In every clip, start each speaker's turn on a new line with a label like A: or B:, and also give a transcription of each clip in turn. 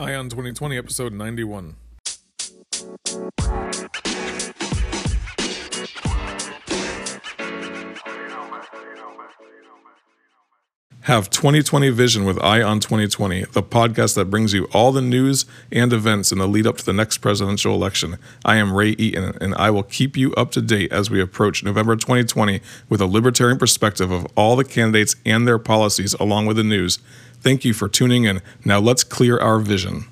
A: Eye on 2020, episode 91. Have 2020 Vision with Eye on 2020, the podcast that brings you all the news and events in the lead up to the next presidential election. I am Ray Eaton, and I will keep you up to date as we approach November 2020 with a libertarian perspective of all the candidates and their policies, along with the news. Thank you for tuning in. Now let's clear our vision.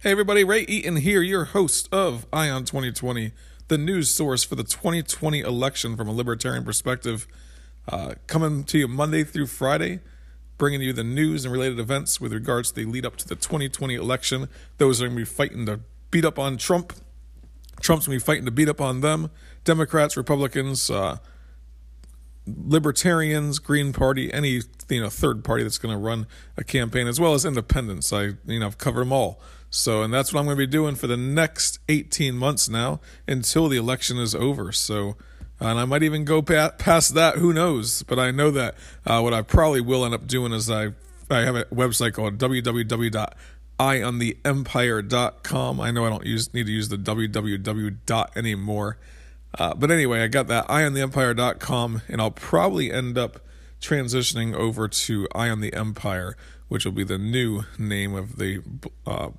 A: Hey everybody, Ray Eaton here, your host of Eye on 2020, the news source for the 2020 election from a libertarian perspective. Uh, coming to you Monday through Friday, bringing you the news and related events with regards to the lead up to the 2020 election. Those are going to be fighting to beat up on Trump. Trump's going to be fighting to beat up on them. Democrats, Republicans, uh, libertarians, Green Party, any you know third party that's going to run a campaign, as well as independents. I you know I've covered them all. So, and that's what I'm going to be doing for the next 18 months now until the election is over. So, and I might even go past that. Who knows? But I know that uh, what I probably will end up doing is I I have a website called www.eyeontheempire.com. I know I don't use need to use the www dot anymore. Uh, but anyway, I got that eyeontheempire.com, and I'll probably end up transitioning over to Eye on the Empire, which will be the new name of the uh,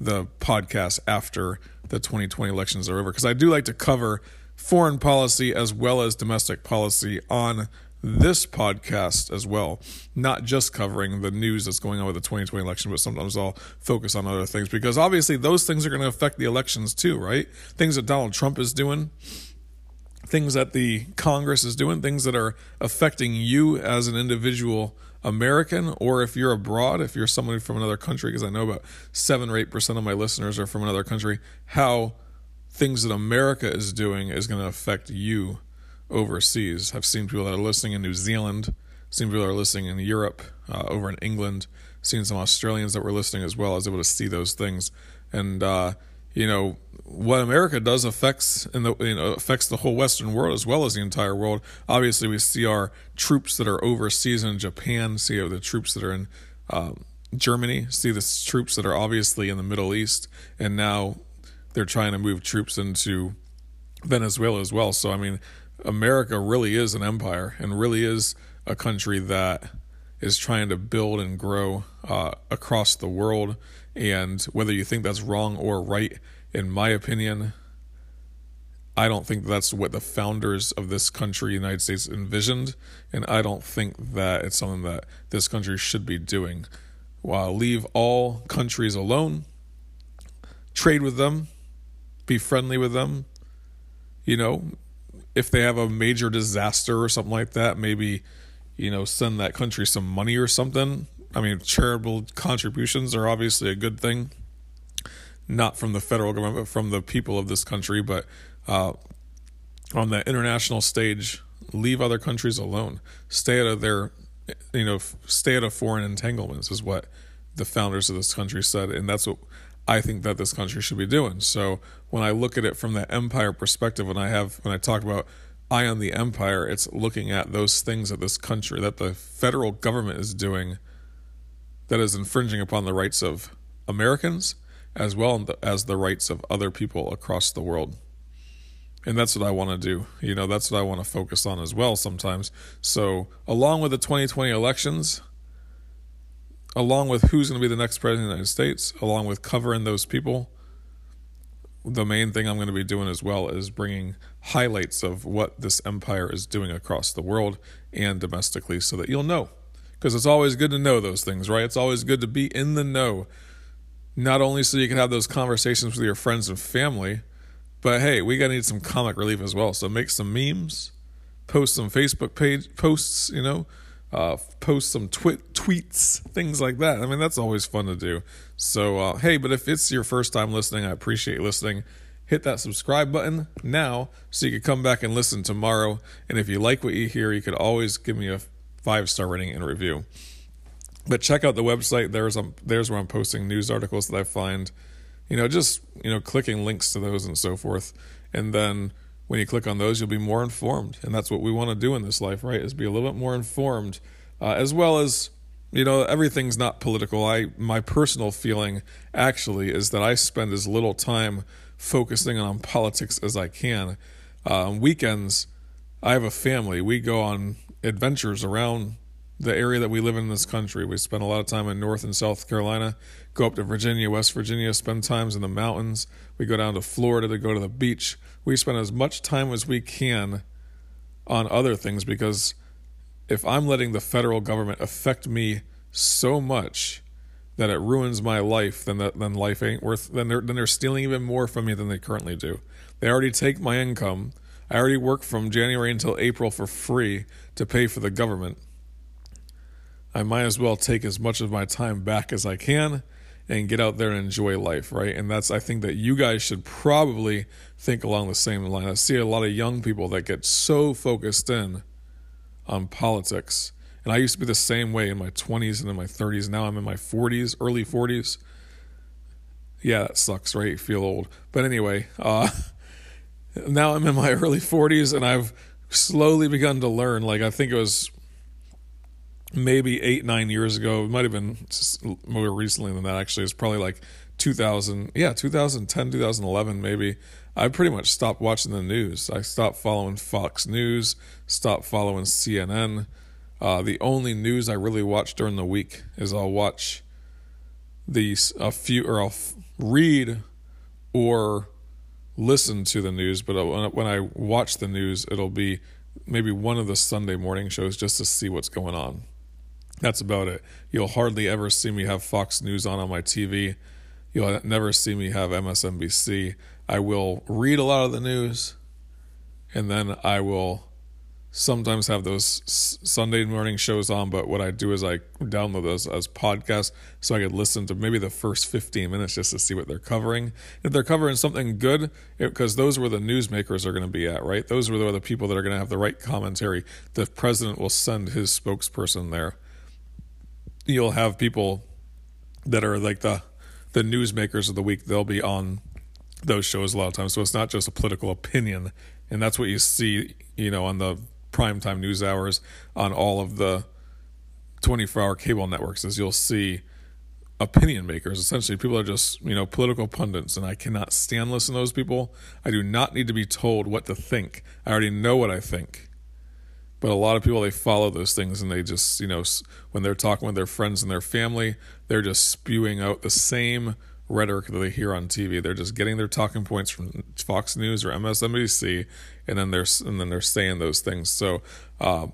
A: the podcast after the 2020 elections are over because I do like to cover foreign policy as well as domestic policy on this podcast as well. Not just covering the news that's going on with the 2020 election, but sometimes I'll focus on other things because obviously those things are going to affect the elections too, right? Things that Donald Trump is doing, things that the Congress is doing, things that are affecting you as an individual American or if you're abroad, if you're somebody from another country, because I know about seven or eight percent of my listeners are from another country, how things that America is doing is going to affect you overseas. I've seen people that are listening in New Zealand, seen people that are listening in Europe, uh, over in England, seen some Australians that were listening as well. I was able to see those things, and uh, you know what America does affects and you know affects the whole Western world as well as the entire world. Obviously, we see our troops that are overseas in Japan, see the troops that are in um, Germany, see the troops that are obviously in the Middle East, and now they're trying to move troops into Venezuela as well. So I mean, America really is an empire and really is a country that is trying to build and grow uh, across the world and whether you think that's wrong or right, in my opinion, I don't think that's what the founders of this country, United States, envisioned. And I don't think that it's something that this country should be doing. While leave all countries alone, trade with them, be friendly with them. You know, if they have a major disaster or something like that, maybe, you know, send that country some money or something I mean, charitable contributions are obviously a good thing, not from the federal government, but from the people of this country. But uh, on the international stage, leave other countries alone. Stay out of their, you know, stay out of foreign entanglements is what the founders of this country said, and that's what I think that this country should be doing. So when I look at it from the empire perspective, when I have when I talk about eye on the empire, it's looking at those things that this country, that the federal government is doing that is infringing upon the rights of Americans as well as the rights of other people across the world. And that's what I want to do. You know, that's what I want to focus on as well sometimes. So, along with the 2020 elections, along with who's going to be the next president of the United States, along with covering those people, the main thing I'm going to be doing as well is bringing highlights of what this empire is doing across the world and domestically so that you'll know because it's always good to know those things, right? It's always good to be in the know, not only so you can have those conversations with your friends and family, but hey, we gotta need some comic relief as well. So make some memes, post some Facebook page posts, you know, uh, post some twi- tweets, things like that. I mean, that's always fun to do. So uh, hey, but if it's your first time listening, I appreciate listening. Hit that subscribe button now so you can come back and listen tomorrow. And if you like what you hear, you could always give me a five star rating and review. but check out the website. There's um, there's where I'm posting news articles that I find, you know, just you know, clicking links to those and so forth. And then when you click on those, you'll be more informed, and that's what we want to do in this life, right? Is be a little bit more informed, uh, as well as you know, everything's not political. I my personal feeling actually is that I spend as little time focusing on politics as I can. Uh, on weekends, I have a family. We go on adventures around the area that we live in this country. We spend a lot of time in North and South Carolina, go up to Virginia, West Virginia, spend times in the mountains. We go down to Florida to go to the beach. We spend as much time as we can on other things because if I'm letting the federal government affect me so much that it ruins my life, then that then life ain't worth. Then they're then they're stealing even more from me than they currently do. They already take my income. I already work from January until April for free to pay for the government. I might as well take as much of my time back as I can and get out there and enjoy life, right? And that's I think that you guys should probably think along the same line. I see a lot of young people that get so focused in on politics. And I used to be the same way in my 20s and in my 30s. Now I'm in my 40s, early 40s. Yeah, that sucks, right? You feel old. But anyway, uh, now I'm in my early 40s and I've slowly begun to learn. Like, I think it was maybe eight, nine years ago. It might have been more recently than that, actually. It's probably like 2000, yeah, 2010, 2011, maybe. I pretty much stopped watching the news. I stopped following Fox News, stopped following CNN. Uh, the only news I really watch during the week is I'll watch these a few or I'll f- read or listen to the news. But when I watch the news, it'll be maybe one of the Sunday morning shows just to see what's going on. That's about it. You'll hardly ever see me have Fox News on on my TV. You'll never see me have MSNBC. I will read a lot of the news, and then I will sometimes have those Sunday morning shows on. But what I do is I download those as podcasts so I could listen to maybe the first 15 minutes just to see what they're covering. If they're covering something good, because those are where the newsmakers are going to be at, right? Those are the people that are going to have the right commentary. The president will send his spokesperson there. You'll have people that are like the the newsmakers of the week. They'll be on those shows a lot of times. So it's not just a political opinion, and that's what you see, you know, on the primetime news hours on all of the 24-hour cable networks. Is you'll see opinion makers. Essentially, people are just you know political pundits, and I cannot stand listening to those people. I do not need to be told what to think. I already know what I think. But a lot of people they follow those things, and they just you know when they're talking with their friends and their family, they're just spewing out the same rhetoric that they hear on TV. They're just getting their talking points from Fox News or MSNBC, and then they're and then they're saying those things. So, uh,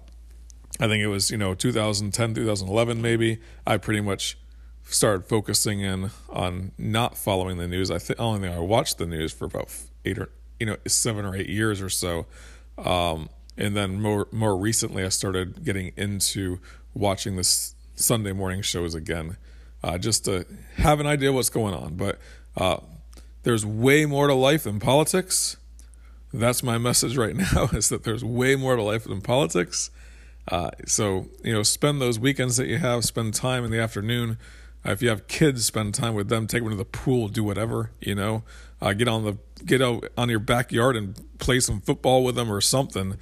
A: I think it was you know 2010, 2011 maybe. I pretty much started focusing in on not following the news. I think only thing I watched the news for about eight or you know seven or eight years or so. Um, and then more more recently, I started getting into watching this Sunday morning shows again uh, just to have an idea what's going on. But uh, there's way more to life than politics. That's my message right now is that there's way more to life than politics. Uh, so, you know, spend those weekends that you have, spend time in the afternoon. Uh, if you have kids, spend time with them, take them to the pool, do whatever, you know, uh, get on the, get out on your backyard and play some football with them or something.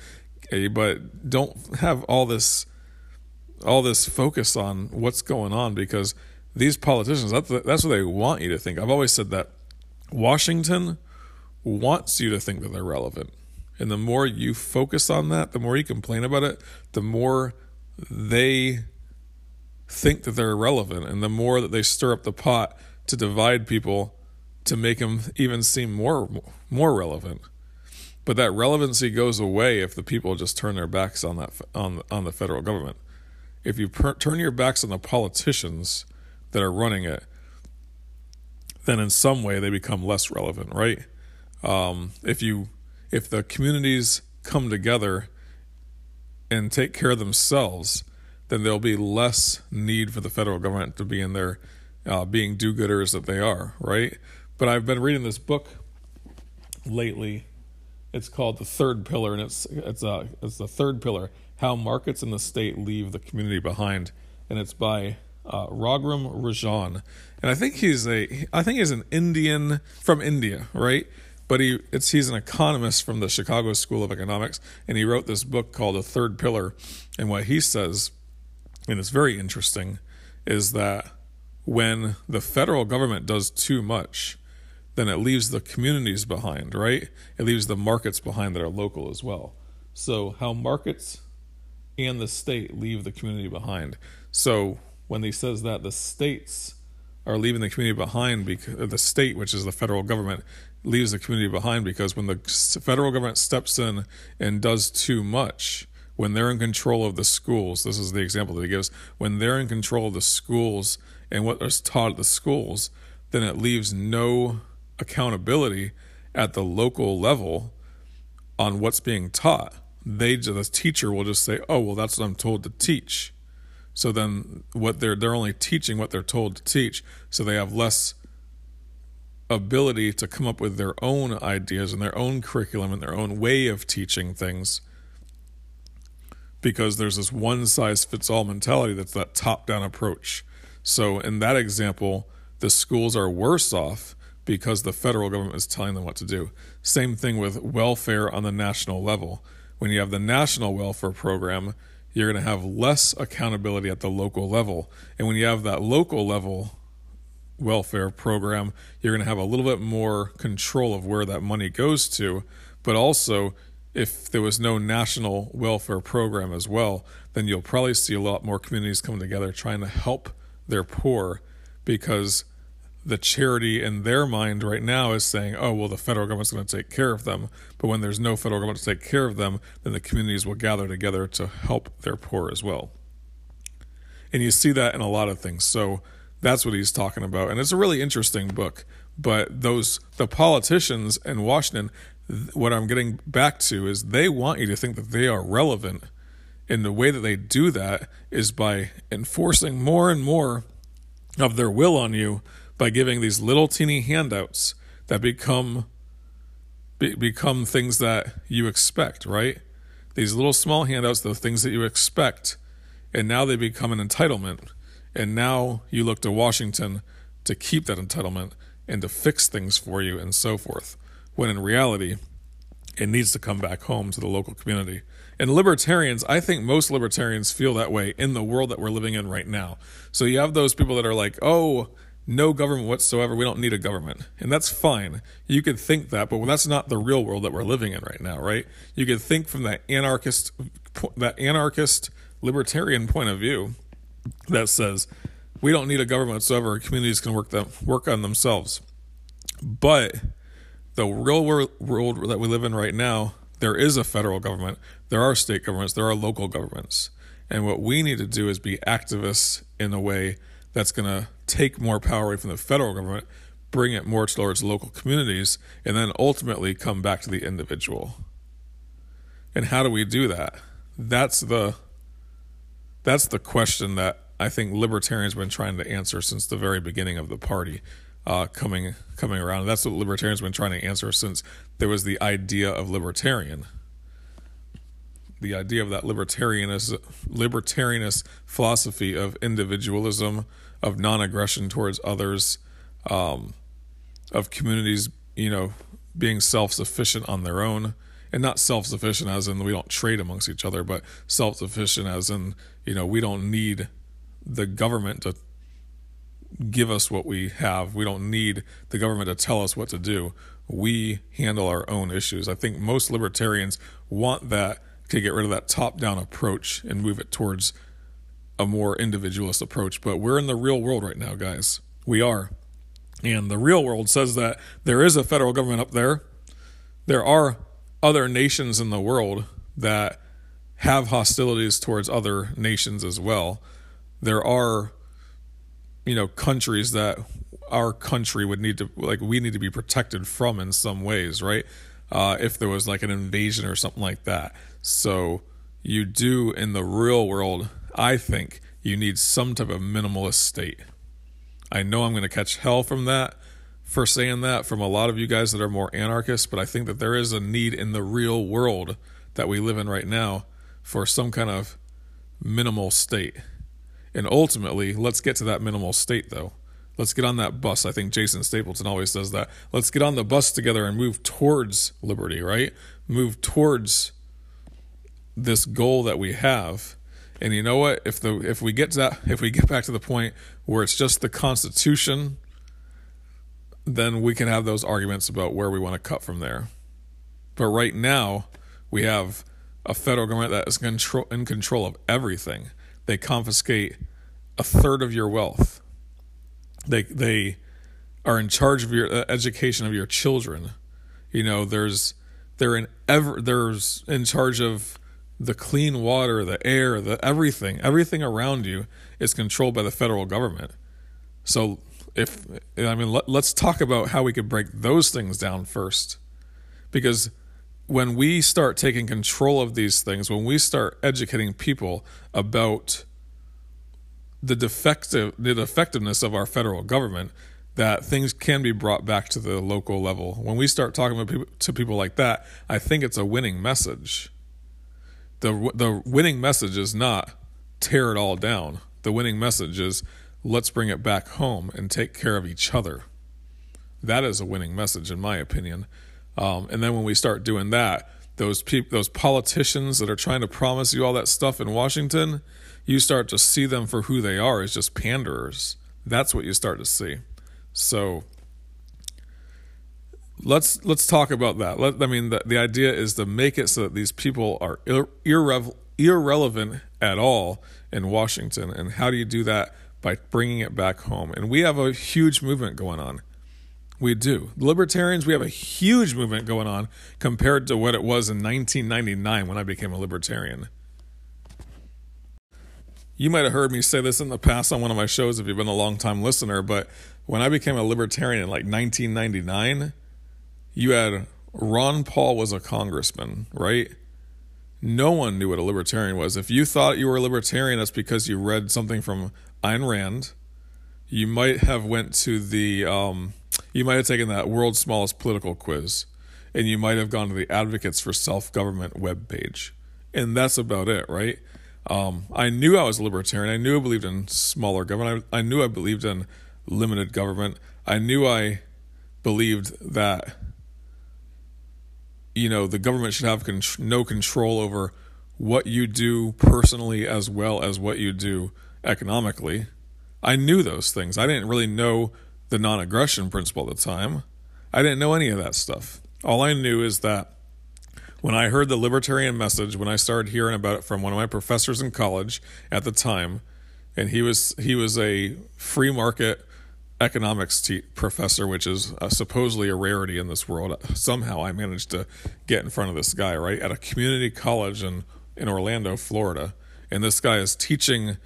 A: But don't have all this, all this focus on what's going on because these politicians, that's, that's what they want you to think. I've always said that Washington wants you to think that they're relevant. And the more you focus on that, the more you complain about it, the more they think that they're irrelevant and the more that they stir up the pot to divide people to make them even seem more more relevant. But that relevancy goes away if the people just turn their backs on that on on the federal government. If you per- turn your backs on the politicians that are running it, then in some way they become less relevant, right? Um, if you if the communities come together and take care of themselves, then there'll be less need for the federal government to be in there uh, being do-gooders that they are, right? But I've been reading this book lately. It's called The Third Pillar, and it's it's a uh, it's the third pillar: how markets and the state leave the community behind, and it's by uh, Raghuram Rajan, and I think he's a I think he's an Indian from India, right? But he it's he's an economist from the Chicago School of Economics, and he wrote this book called The Third Pillar. And what he says, and it's very interesting, is that when the federal government does too much, then it leaves the communities behind, right? It leaves the markets behind that are local as well. So how markets and the state leave the community behind. So when he says that the states are leaving the community behind because the state, which is the federal government, leaves the community behind because when the federal government steps in and does too much, when they're in control of the schools, this is the example that he gives, when they're in control of the schools and what is taught at the schools, then it leaves no accountability at the local level on what's being taught. They, the teacher, will just say, "Oh, well, that's what I'm told to teach." So then, what they're they're only teaching what they're told to teach. So they have less ability to come up with their own ideas and their own curriculum and their own way of teaching things because there's this one size fits all mentality that's that top down approach. So in that example, the schools are worse off because the federal government is telling them what to do. Same thing with welfare on the national level. When you have the national welfare program, you're going to have less accountability at the local level. And when you have that local level welfare program, you're going to have a little bit more control of where that money goes to. But also, if there was no national welfare program as well, then you'll probably see a lot more communities coming together trying to help their poor because the charity in their mind right now is saying, oh, well, the federal government's going to take care of them. But when there's no federal government to take care of them, then the communities will gather together to help their poor as well. And you see that in a lot of things. So that's what he's talking about. And it's a really interesting book. But those, the politicians in Washington, what I'm getting back to is they want you to think that they are relevant. And the way that they do that is by enforcing more and more of their will on you by giving these little teeny handouts that become be, become things that you expect, right? These little small handouts, the things that you expect, and now they become an entitlement. And now you look to Washington to keep that entitlement and to fix things for you and so forth. When in reality, it needs to come back home to the local community. And libertarians, I think most libertarians feel that way in the world that we're living in right now. So you have those people that are like, oh, no government whatsoever. We don't need a government. And that's fine. You could think that, but that's not the real world that we're living in right now, right? You could think from that anarchist that anarchist libertarian point of view that says we don't need a government whatsoever. Communities can work them work on themselves. But the real world that we live in right now, there is a federal government, there are state governments, there are local governments. And what we need to do is be activists in a way that's going to take more power away from the federal government, bring it more towards local communities, and then ultimately come back to the individual. And how do we do that? That's the that's the question that I think libertarians have been trying to answer since the very beginning of the party uh, coming coming around. That's what libertarians have been trying to answer since there was the idea of libertarian. The idea of that libertarianist libertarianist philosophy of individualism, of non-aggression towards others, um, of communities, you know, being self-sufficient on their own, and not self-sufficient as in we don't trade amongst each other, but self-sufficient as in you know we don't need the government to give us what we have. We don't need the government to tell us what to do. We handle our own issues. I think most libertarians want that to get rid of that top-down approach and move it towards a more individualist approach. But we're in the real world right now, guys. We are. And the real world says that there is a federal government up there. There are other nations in the world that have hostilities towards other nations as well. There are, you know, countries that our country would need to, like, we need to be protected from in some ways, right? Uh, if there was like an invasion or something like that. So you do in the real world I think you need some type of minimalist state. I know I'm going to catch hell from that for saying that from a lot of you guys that are more anarchists, but I think that there is a need in the real world that we live in right now for some kind of minimal state. And ultimately, let's get to that minimal state, though. Let's get on that bus. I think Jason Stapleton always says that. Let's get on the bus together and move towards liberty, right? Move towards this goal that we have. And you know what? If the if we get that if we get back to the point where it's just the Constitution, then we can have those arguments about where we want to cut from there. But right now, we have a federal government that is control, in control of everything. They confiscate a third of your wealth. They they are in charge of your uh, education of your children. You know, there's they're in ever there's in charge of the clean water, the air, the everything. Everything around you is controlled by the federal government. So if I mean let, let's talk about how we could break those things down first. Because when we start taking control of these things, when we start educating people about the defective the effectiveness of our federal government, that things can be brought back to the local level. When we start talking to people like that, I think it's a winning message. The The winning message is not tear it all down. The winning message is let's bring it back home and take care of each other. That is a winning message, in my opinion. Um, and then when we start doing that, those people, those politicians that are trying to promise you all that stuff in Washington, you start to see them for who they are as just panderers. That's what you start to see. So let's let's talk about that. Let, I mean, the, the idea is to make it so that these people are irre- irrelevant at all in Washington. And how do you do that? By bringing it back home. And we have a huge movement going on. We do. Libertarians, we have a huge movement going on compared to what it was in 1999 when I became a libertarian. You might have heard me say this in the past on one of my shows if you've been a long time listener, but when I became a libertarian in like 1999, you had Ron Paul was a congressman, right? No one knew what a libertarian was. If you thought you were a libertarian, that's because you read something from Ayn Rand. You might have went to the um, you might have taken that world's smallest political quiz and you might have gone to the Advocates for Self Government webpage. And that's about it, right? Um, I knew I was a libertarian. I knew I believed in smaller government. I, I knew I believed in limited government. I knew I believed that, you know, the government should have con- no control over what you do personally as well as what you do economically. I knew those things. I didn't really know the non aggression principle at the time. I didn't know any of that stuff. All I knew is that when I heard the libertarian message, when I started hearing about it from one of my professors in college at the time, and he was he was a free market economics te- professor, which is uh, supposedly a rarity in this world. Somehow I managed to get in front of this guy right at a community college in in Orlando, Florida, and this guy is teaching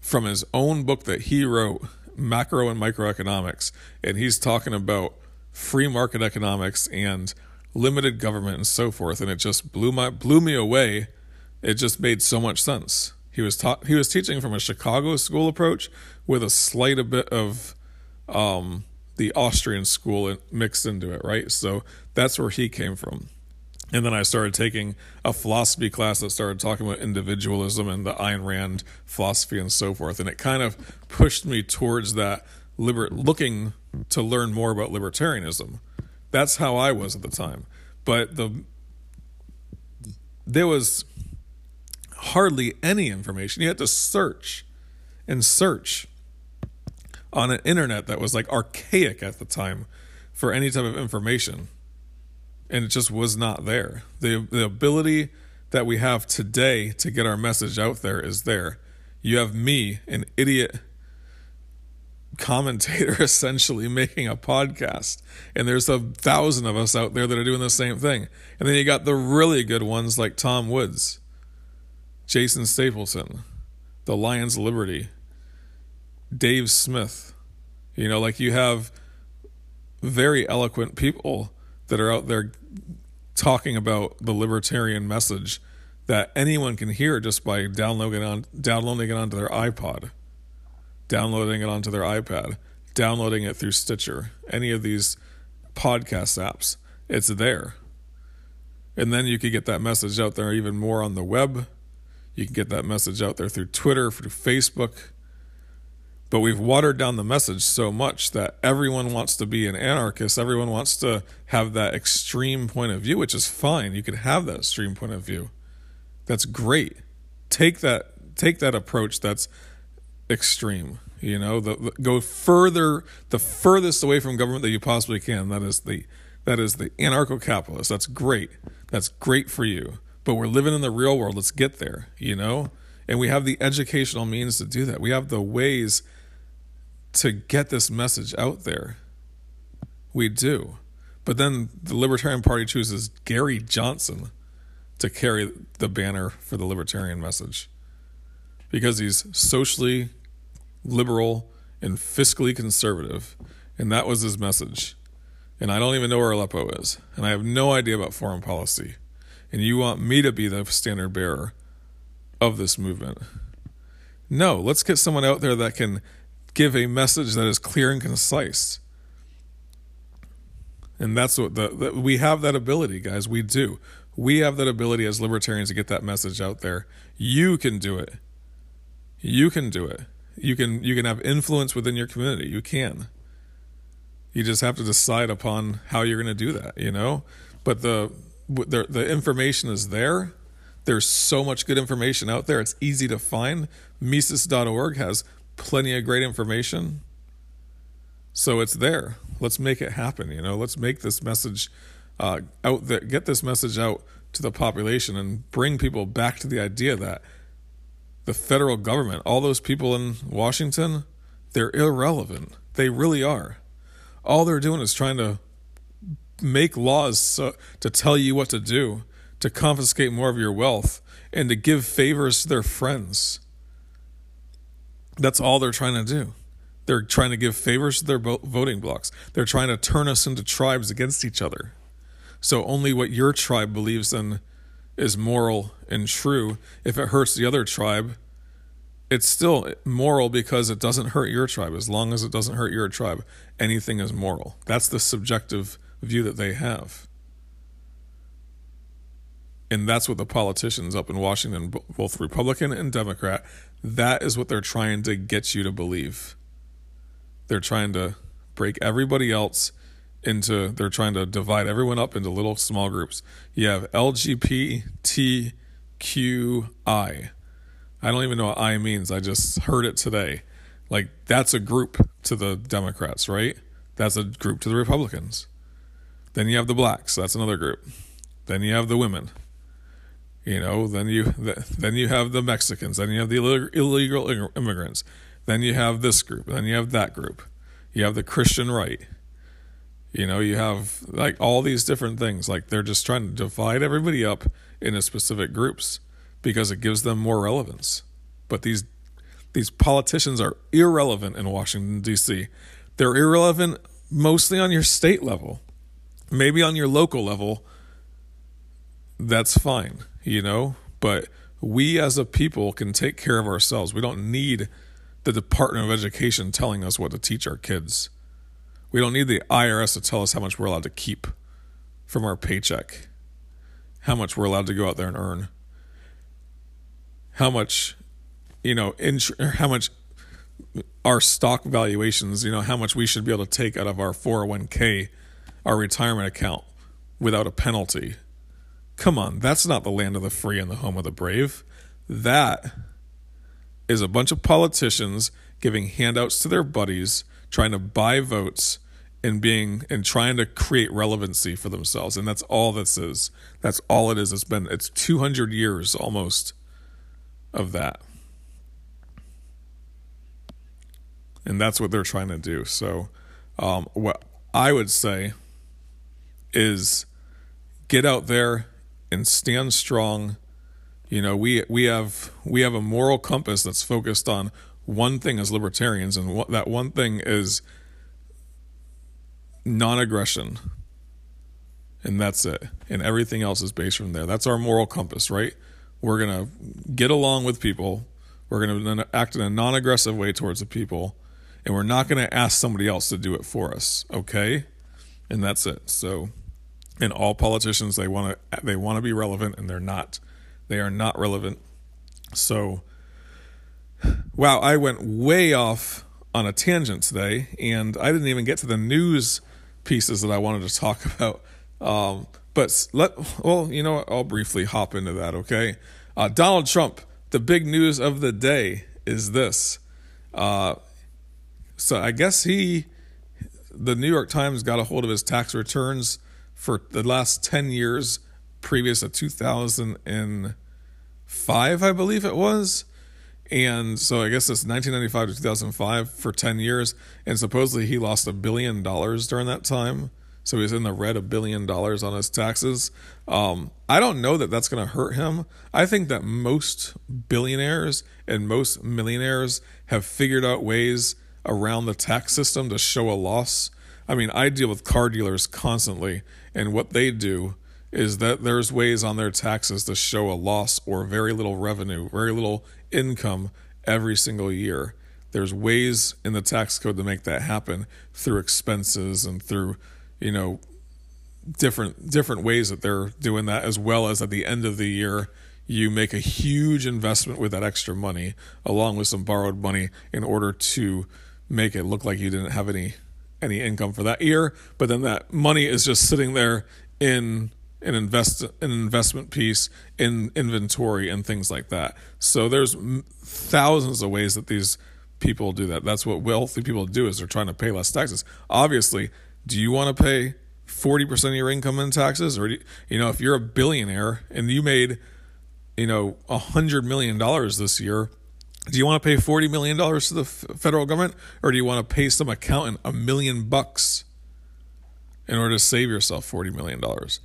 A: from his own book that he wrote macro and microeconomics, and he's talking about free market economics and limited government and so forth, and it just blew my blew me away. It just made so much sense. He was taught he was teaching from a Chicago school approach with a slight a bit of um, the Austrian school mixed into it, right? So that's where he came from. And then I started taking a philosophy class that started talking about individualism and the Ayn Rand philosophy and so forth. And it kind of pushed me towards that liber- looking to learn more about libertarianism. That's how I was at the time. But the there was hardly any information. You had to search and search on an internet that was like archaic at the time for any type of information and it just was not there. The the ability that we have today to get our message out there is there. You have me, an idiot commentator, essentially making a podcast, and there's a thousand of us out there that are doing the same thing. And then you got the really good ones like Tom Woods, Jason Stapleton, the Lions Liberty, Dave Smith. You know, like you have very eloquent people that are out there talking about the libertarian message that anyone can hear just by downloading it on downloading it onto their iPod, downloading it onto their iPad, downloading it through Stitcher, any of these podcast apps. It's there. And then you could get that message out there even more on the web. You can get that message out there through Twitter, through Facebook. But we've watered down the message so much that everyone wants to be an anarchist. Everyone wants to have that extreme point of view, which is fine. You can have that extreme point of view. That's great. Take that take that approach that's extreme. You know, the, the, go further, the furthest away from government that you possibly can. That is the that is the anarcho-capitalist. That's great. That's great for you. But we're living in the real world. Let's get there. You know, and we have the educational means to do that. We have the ways to get this message out there. We do. But then the Libertarian Party chooses Gary Johnson to carry the banner for the libertarian message because he's socially liberal and fiscally conservative. And that was his message. And I don't even know where Aleppo is. And I have no idea about foreign policy. And you want me to be the standard bearer of this movement. No, let's get someone out there that can give a message that is clear and concise. And that's what the, the, we have that ability, guys. We do. We have that ability as libertarians to get that message out there. You can do it. You can do it. You can you can have influence within your community. You can. You just have to decide upon how you're going to do that, you know? But the the the information is there. There's so much good information out there. It's easy to find. Mises.org has plenty of great information. So it's there. Let's make it happen. You know, let's make this message uh, out there, get this message out to the population and bring people back to the idea that the federal government, all those people in Washington, they're irrelevant. They really are. All they're doing is trying to make laws so, to tell you what to do, to confiscate more of your wealth, and to give favors to their friends. That's all they're trying to do. They're trying to give favors to their voting blocks. They're trying to turn us into tribes against each other. So only what your tribe believes in is moral and true. If it hurts the other tribe, it's still moral because it doesn't hurt your tribe. As long as it doesn't hurt your tribe, anything is moral. That's the subjective view that they have. And that's what the politicians up in Washington, both Republican and Democrat, that is what they're trying to get you to believe. They're trying to break everybody else into, they're trying to divide everyone up into little small groups. You have LGBTQI. I don't even know what I means. I just heard it today. Like, that's a group to the Democrats, right? That's a group to the Republicans. Then you have the blacks. That's another group. Then you have the women. You know, then you then you have the Mexicans. Then you have the illegal immigrants. Then you have this group. Then you have that group. You have the Christian right. You know, you have like all these different things. Like they're just trying to divide everybody up into specific groups because it gives them more relevance. But these these politicians are irrelevant in Washington D.C. They're irrelevant mostly on your state level. Maybe on your local level, that's fine, you know, but we as a people can take care of ourselves. We don't need the Department of Education telling us what to teach our kids. We don't need the IRS to tell us how much we're allowed to keep from our paycheck, how much we're allowed to go out there and earn, how much, you know, int- how much our stock valuations, you know, how much we should be able to take out of our 401k our retirement account without a penalty. Come on, that's not the land of the free and the home of the brave. That is a bunch of politicians giving handouts to their buddies, trying to buy votes and being and trying to create relevancy for themselves. And that's all this is. That's all it is. It's been it's 200 years almost of that. And that's what they're trying to do. So um, what I would say is get out there and stand strong. You know, we we have we have a moral compass that's focused on one thing as libertarians, and what, that one thing is non-aggression, and that's it. And everything else is based from there. That's our moral compass, right? We're gonna get along with people. We're gonna act in a non-aggressive way towards the people, and we're not gonna ask somebody else to do it for us. Okay, and that's it. So and all politicians they want to they want to be relevant and they're not they are not relevant So, wow, I went way off on a tangent today, and I didn't even get to the news pieces that I wanted to talk about. Um, but let well, you know what? I'll briefly hop into that. Okay, uh, Donald Trump. The big news of the day is this. Uh, so I guess he, the New York Times, got a hold of his tax returns for the last ten years previous to 2005, I believe it was. And so I guess it's 1995 to 2005 for 10 years. And supposedly he lost a billion dollars during that time. So he's in the red a billion dollars on his taxes. Um, I don't know that that's going to hurt him. I think that most billionaires and most millionaires have figured out ways around the tax system to show a loss. I mean, I deal with car dealers constantly, and what they do is that there's ways on their taxes to show a loss or very little revenue, very little income every single year. There's ways in the tax code to make that happen through expenses and through, you know, different different ways that they're doing that as well as at the end of the year you make a huge investment with that extra money along with some borrowed money in order to make it look like you didn't have any any income for that year but then that money is just sitting there in an invest an investment piece in inventory and things like that. So there's thousands of ways that these people do that. That's what wealthy people do is they're trying to pay less taxes. Obviously, do you want to pay 40% of your income in taxes or you, know if you're a billionaire and you made you know a 100 million dollars this year do you want to pay 40 million dollars to the federal government or do you want to pay some accountant a million bucks in order to save yourself 40 million dollars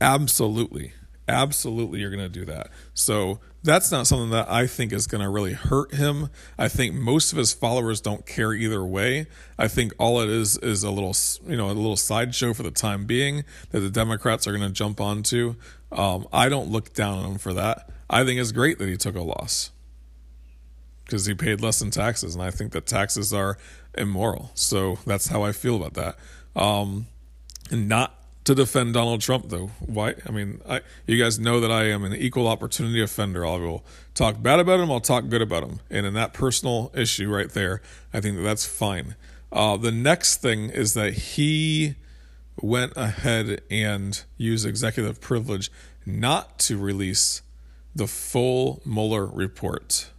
A: Absolutely. Absolutely, you're going to do that. So that's not something that I think is going to really hurt him. I think most of his followers don't care either way. I think all it is is a little, you know, a little sideshow for the time being that the Democrats are going to jump onto. Um, I don't look down on him for that. I think it's great that he took a loss because he paid less in taxes, and I think that taxes are immoral. So that's how I feel about that. Um, and not to defend Donald Trump, though. Why? I mean, I, you guys know that I am an equal opportunity offender. I will talk bad about him. I'll talk good about him. And in that personal issue right there, I think that that's fine. Uh, the next thing is that he went ahead and used executive privilege not to release the full Mueller report.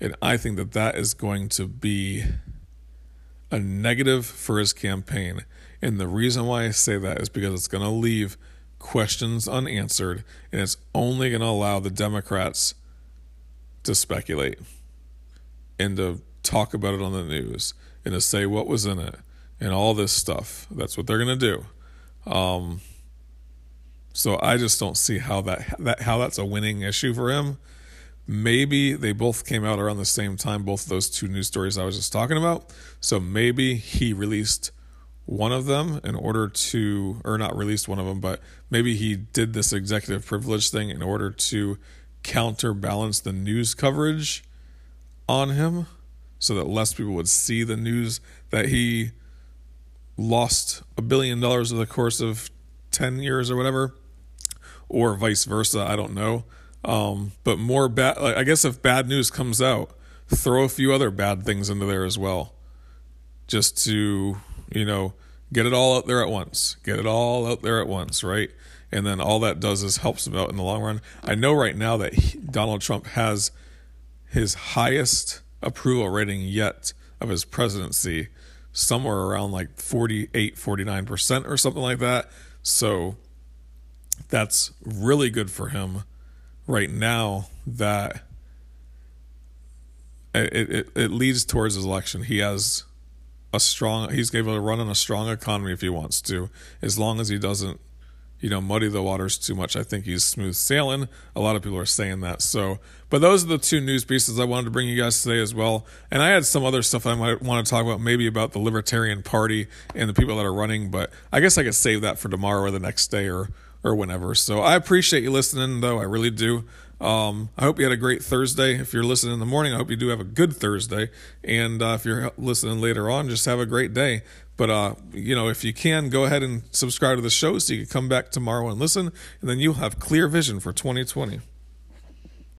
A: And I think that that is going to be a negative for his campaign. And the reason why I say that is because it's going to leave questions unanswered and it's only going to allow the Democrats to speculate and to talk about it on the news and to say what was in it and all this stuff. That's what they're going to do. Um, so I just don't see how that, that how that's a winning issue for him. Maybe they both came out around the same time, both those two news stories I was just talking about. So maybe he released one of them in order to, or not released one of them, but maybe he did this executive privilege thing in order to counterbalance the news coverage on him so that less people would see the news that he lost a billion dollars over the course of 10 years or whatever, or vice versa. I don't know. Um, but more bad, like, I guess if bad news comes out, throw a few other bad things into there as well, just to you know, get it all out there at once. Get it all out there at once, right? And then all that does is helps him out in the long run. I know right now that he, Donald Trump has his highest approval rating yet of his presidency, somewhere around like 48, 49% or something like that. So that's really good for him right now that it, it, it leads towards his election. He has a strong he's able to run on a strong economy if he wants to. As long as he doesn't you know muddy the waters too much i think he's smooth sailing. A lot of people are saying that. So but those are the two news pieces i wanted to bring you guys today as well. And i had some other stuff i might want to talk about maybe about the libertarian party and the people that are running but i guess i could save that for tomorrow or the next day or or whenever so i appreciate you listening though i really do um, I hope you had a great Thursday. If you're listening in the morning, I hope you do have a good Thursday. And uh, if you're listening later on, just have a great day. But uh, you know, if you can, go ahead and subscribe to the show so you can come back tomorrow and listen, and then you'll have clear vision for 2020.